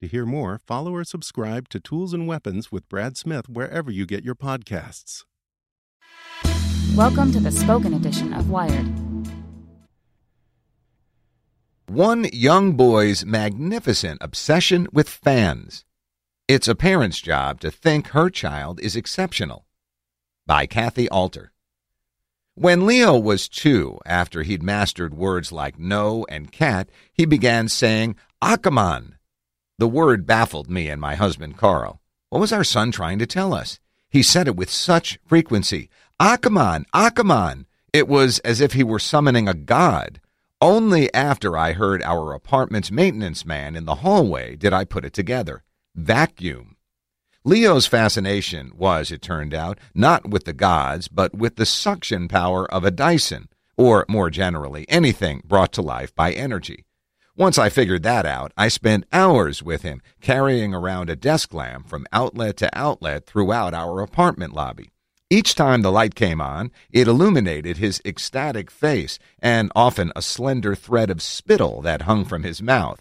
To hear more, follow or subscribe to Tools and Weapons with Brad Smith wherever you get your podcasts. Welcome to the spoken edition of Wired. One young boy's magnificent obsession with fans. It's a parent's job to think her child is exceptional. By Cathy Alter. When Leo was two, after he'd mastered words like no and cat, he began saying Akaman. The word baffled me and my husband Carl. What was our son trying to tell us? He said it with such frequency. Ah, Akaman, Akaman. Ah, it was as if he were summoning a god. Only after I heard our apartment's maintenance man in the hallway did I put it together. Vacuum. Leo's fascination was, it turned out, not with the gods, but with the suction power of a Dyson, or more generally, anything brought to life by energy. Once I figured that out, I spent hours with him, carrying around a desk lamp from outlet to outlet throughout our apartment lobby. Each time the light came on, it illuminated his ecstatic face and often a slender thread of spittle that hung from his mouth.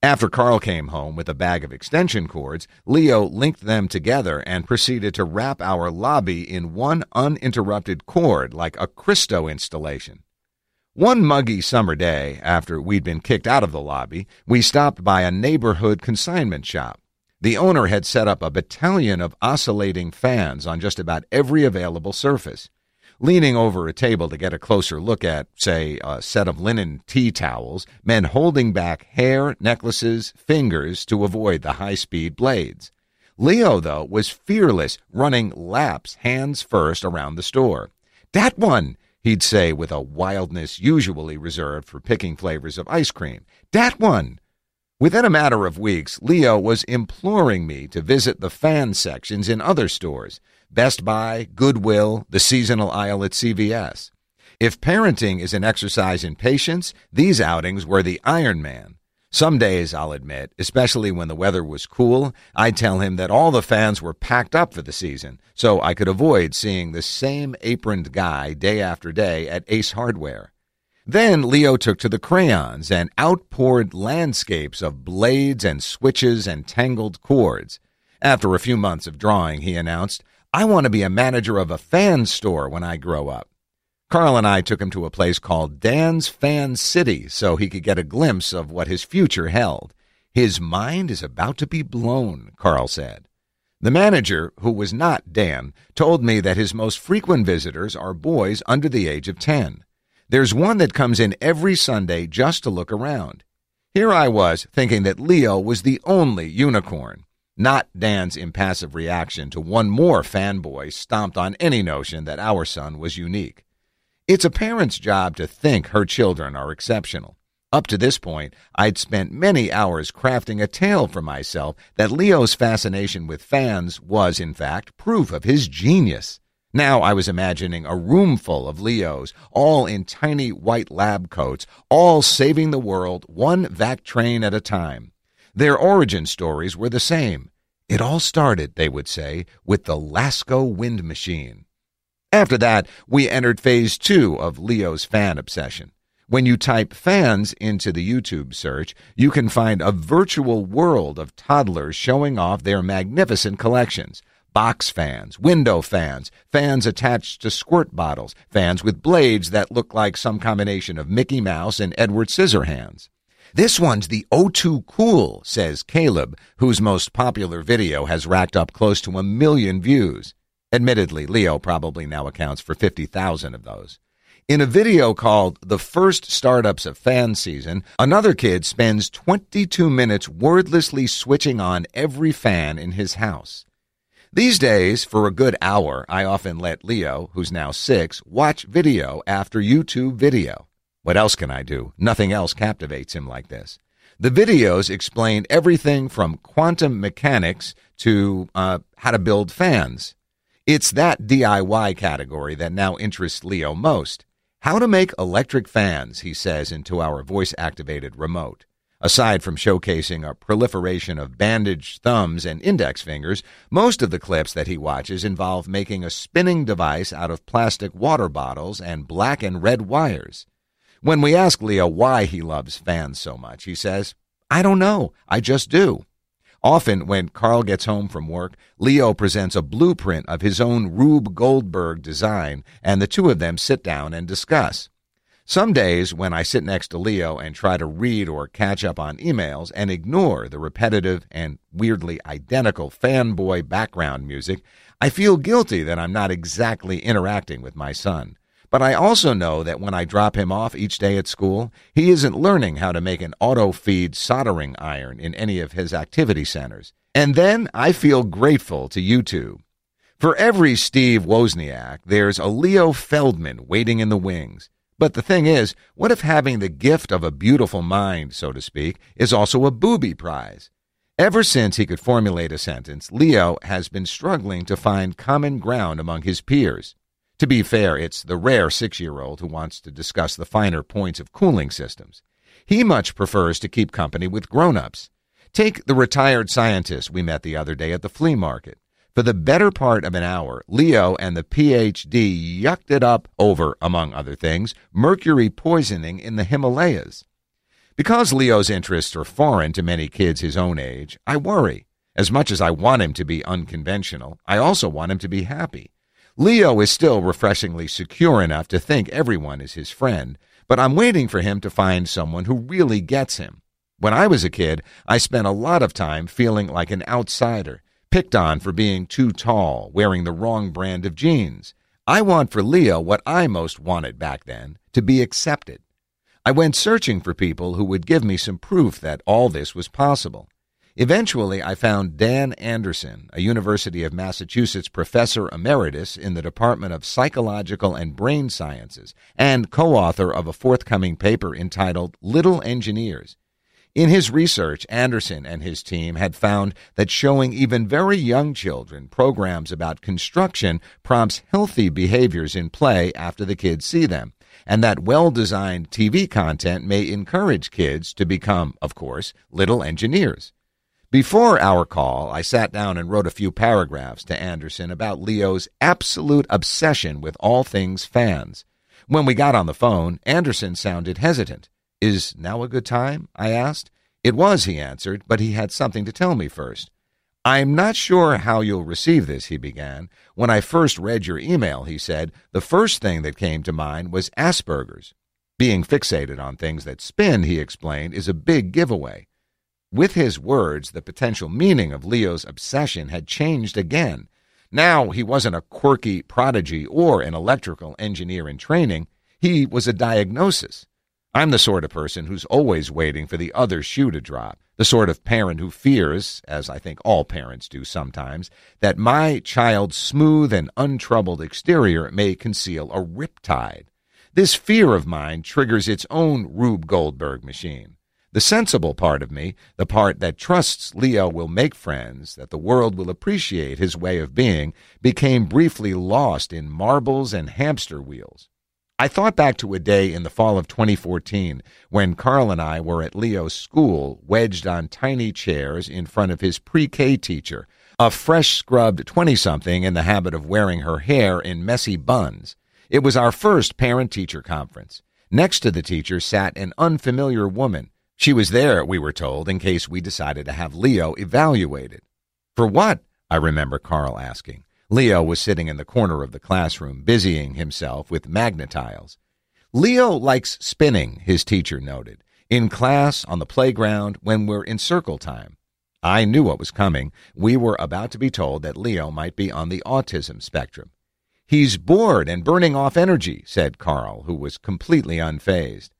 After Carl came home with a bag of extension cords, Leo linked them together and proceeded to wrap our lobby in one uninterrupted cord like a Christo installation. One muggy summer day, after we'd been kicked out of the lobby, we stopped by a neighborhood consignment shop. The owner had set up a battalion of oscillating fans on just about every available surface. Leaning over a table to get a closer look at, say, a set of linen tea towels, men holding back hair, necklaces, fingers to avoid the high speed blades. Leo, though, was fearless, running laps hands first around the store. That one, he'd say with a wildness usually reserved for picking flavors of ice cream. That one. Within a matter of weeks, Leo was imploring me to visit the fan sections in other stores Best Buy, Goodwill, the seasonal aisle at CVS. If parenting is an exercise in patience, these outings were the Iron Man. Some days, I'll admit, especially when the weather was cool, I'd tell him that all the fans were packed up for the season, so I could avoid seeing the same aproned guy day after day at Ace Hardware. Then Leo took to the crayons and outpoured landscapes of blades and switches and tangled cords. After a few months of drawing, he announced, I want to be a manager of a fan store when I grow up. Carl and I took him to a place called Dan's Fan City so he could get a glimpse of what his future held. His mind is about to be blown, Carl said. The manager, who was not Dan, told me that his most frequent visitors are boys under the age of 10. There's one that comes in every Sunday just to look around. Here I was thinking that Leo was the only unicorn, not Dan's impassive reaction to one more fanboy stomped on any notion that our son was unique. It's a parent's job to think her children are exceptional. Up to this point, I'd spent many hours crafting a tale for myself that Leo's fascination with fans was, in fact, proof of his genius. Now I was imagining a room full of Leos, all in tiny white lab coats, all saving the world one vactrain at a time. Their origin stories were the same. It all started, they would say, with the Lasko wind machine. After that, we entered phase two of Leo's fan obsession. When you type fans into the YouTube search, you can find a virtual world of toddlers showing off their magnificent collections box fans, window fans, fans attached to squirt bottles, fans with blades that look like some combination of Mickey Mouse and Edward Scissorhands. This one's the O2 Cool, says Caleb, whose most popular video has racked up close to a million views. Admittedly, Leo probably now accounts for 50,000 of those. In a video called The First Startups of Fan Season, another kid spends 22 minutes wordlessly switching on every fan in his house. These days, for a good hour, I often let Leo, who's now six, watch video after YouTube video. What else can I do? Nothing else captivates him like this. The videos explain everything from quantum mechanics to uh, how to build fans. It's that DIY category that now interests Leo most. How to make electric fans, he says into our voice activated remote. Aside from showcasing a proliferation of bandaged thumbs and index fingers, most of the clips that he watches involve making a spinning device out of plastic water bottles and black and red wires. When we ask Leo why he loves fans so much, he says, I don't know, I just do. Often, when Carl gets home from work, Leo presents a blueprint of his own Rube Goldberg design, and the two of them sit down and discuss. Some days, when I sit next to Leo and try to read or catch up on emails and ignore the repetitive and weirdly identical fanboy background music, I feel guilty that I'm not exactly interacting with my son. But I also know that when I drop him off each day at school, he isn't learning how to make an auto feed soldering iron in any of his activity centers. And then I feel grateful to you YouTube. For every Steve Wozniak, there's a Leo Feldman waiting in the wings. But the thing is, what if having the gift of a beautiful mind, so to speak, is also a booby prize? Ever since he could formulate a sentence, Leo has been struggling to find common ground among his peers. To be fair, it's the rare six year old who wants to discuss the finer points of cooling systems. He much prefers to keep company with grown ups. Take the retired scientist we met the other day at the flea market. For the better part of an hour, Leo and the PhD yucked it up over, among other things, mercury poisoning in the Himalayas. Because Leo's interests are foreign to many kids his own age, I worry. As much as I want him to be unconventional, I also want him to be happy. Leo is still refreshingly secure enough to think everyone is his friend, but I'm waiting for him to find someone who really gets him. When I was a kid, I spent a lot of time feeling like an outsider, picked on for being too tall, wearing the wrong brand of jeans. I want for Leo what I most wanted back then to be accepted. I went searching for people who would give me some proof that all this was possible. Eventually, I found Dan Anderson, a University of Massachusetts professor emeritus in the Department of Psychological and Brain Sciences and co author of a forthcoming paper entitled Little Engineers. In his research, Anderson and his team had found that showing even very young children programs about construction prompts healthy behaviors in play after the kids see them, and that well designed TV content may encourage kids to become, of course, little engineers. Before our call, I sat down and wrote a few paragraphs to Anderson about Leo's absolute obsession with all things fans. When we got on the phone, Anderson sounded hesitant. Is now a good time? I asked. It was, he answered, but he had something to tell me first. I'm not sure how you'll receive this, he began. When I first read your email, he said, the first thing that came to mind was Asperger's. Being fixated on things that spin, he explained, is a big giveaway. With his words, the potential meaning of Leo's obsession had changed again. Now he wasn't a quirky prodigy or an electrical engineer in training. He was a diagnosis. I'm the sort of person who's always waiting for the other shoe to drop, the sort of parent who fears, as I think all parents do sometimes, that my child's smooth and untroubled exterior may conceal a riptide. This fear of mine triggers its own Rube Goldberg machine. The sensible part of me, the part that trusts Leo will make friends, that the world will appreciate his way of being, became briefly lost in marbles and hamster wheels. I thought back to a day in the fall of 2014 when Carl and I were at Leo's school, wedged on tiny chairs in front of his pre K teacher, a fresh scrubbed 20 something in the habit of wearing her hair in messy buns. It was our first parent teacher conference. Next to the teacher sat an unfamiliar woman she was there, we were told, in case we decided to have Leo evaluated. For what? I remember Carl asking. Leo was sitting in the corner of the classroom, busying himself with magnetiles. Leo likes spinning, his teacher noted, in class, on the playground, when we're in circle time. I knew what was coming. We were about to be told that Leo might be on the autism spectrum. He's bored and burning off energy, said Carl, who was completely unfazed.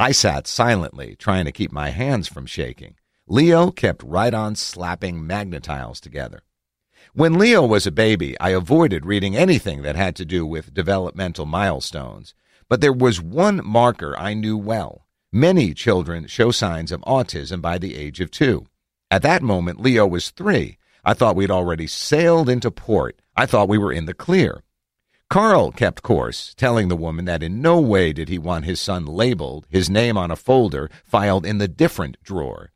I sat silently, trying to keep my hands from shaking. Leo kept right on slapping magnetiles together. When Leo was a baby, I avoided reading anything that had to do with developmental milestones. But there was one marker I knew well. Many children show signs of autism by the age of two. At that moment, Leo was three. I thought we'd already sailed into port. I thought we were in the clear. Carl kept course, telling the woman that in no way did he want his son labeled, his name on a folder, filed in the different drawer.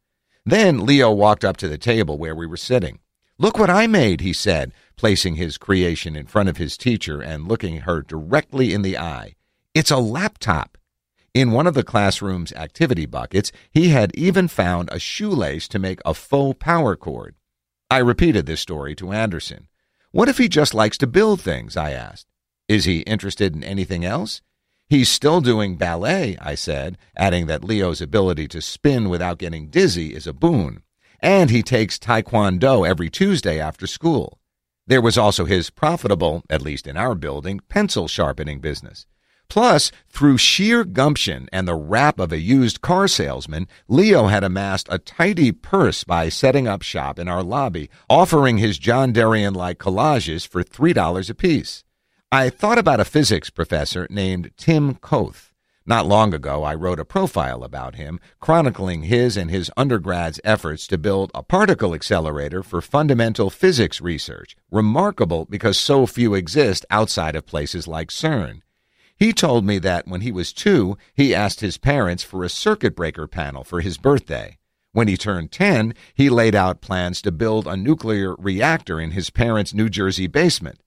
Then Leo walked up to the table where we were sitting. Look what I made, he said, placing his creation in front of his teacher and looking her directly in the eye. It's a laptop. In one of the classroom's activity buckets, he had even found a shoelace to make a faux power cord. I repeated this story to Anderson. What if he just likes to build things? I asked. Is he interested in anything else? He's still doing ballet, I said, adding that Leo's ability to spin without getting dizzy is a boon. And he takes Taekwondo every Tuesday after school. There was also his profitable, at least in our building, pencil sharpening business. Plus, through sheer gumption and the rap of a used car salesman, Leo had amassed a tidy purse by setting up shop in our lobby, offering his John Darien like collages for $3 apiece. I thought about a physics professor named Tim Koeth. Not long ago, I wrote a profile about him, chronicling his and his undergrad's efforts to build a particle accelerator for fundamental physics research, remarkable because so few exist outside of places like CERN. He told me that when he was two, he asked his parents for a circuit breaker panel for his birthday. When he turned 10, he laid out plans to build a nuclear reactor in his parents' New Jersey basement.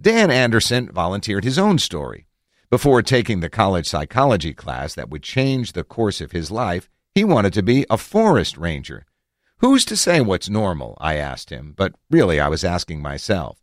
Dan Anderson volunteered his own story. Before taking the college psychology class that would change the course of his life, he wanted to be a forest ranger. Who's to say what's normal? I asked him, but really I was asking myself.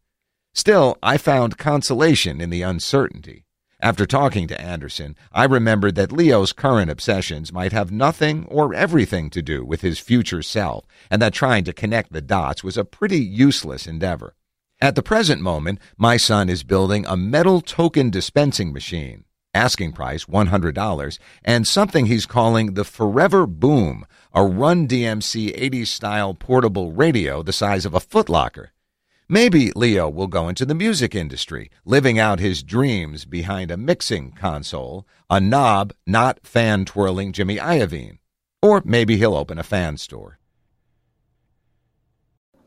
Still, I found consolation in the uncertainty. After talking to Anderson, I remembered that Leo's current obsessions might have nothing or everything to do with his future self, and that trying to connect the dots was a pretty useless endeavor. At the present moment, my son is building a metal token dispensing machine, asking price $100, and something he's calling the Forever Boom, a Run DMC 80s style portable radio the size of a footlocker. Maybe Leo will go into the music industry, living out his dreams behind a mixing console, a knob not fan twirling Jimmy Iovine. Or maybe he'll open a fan store.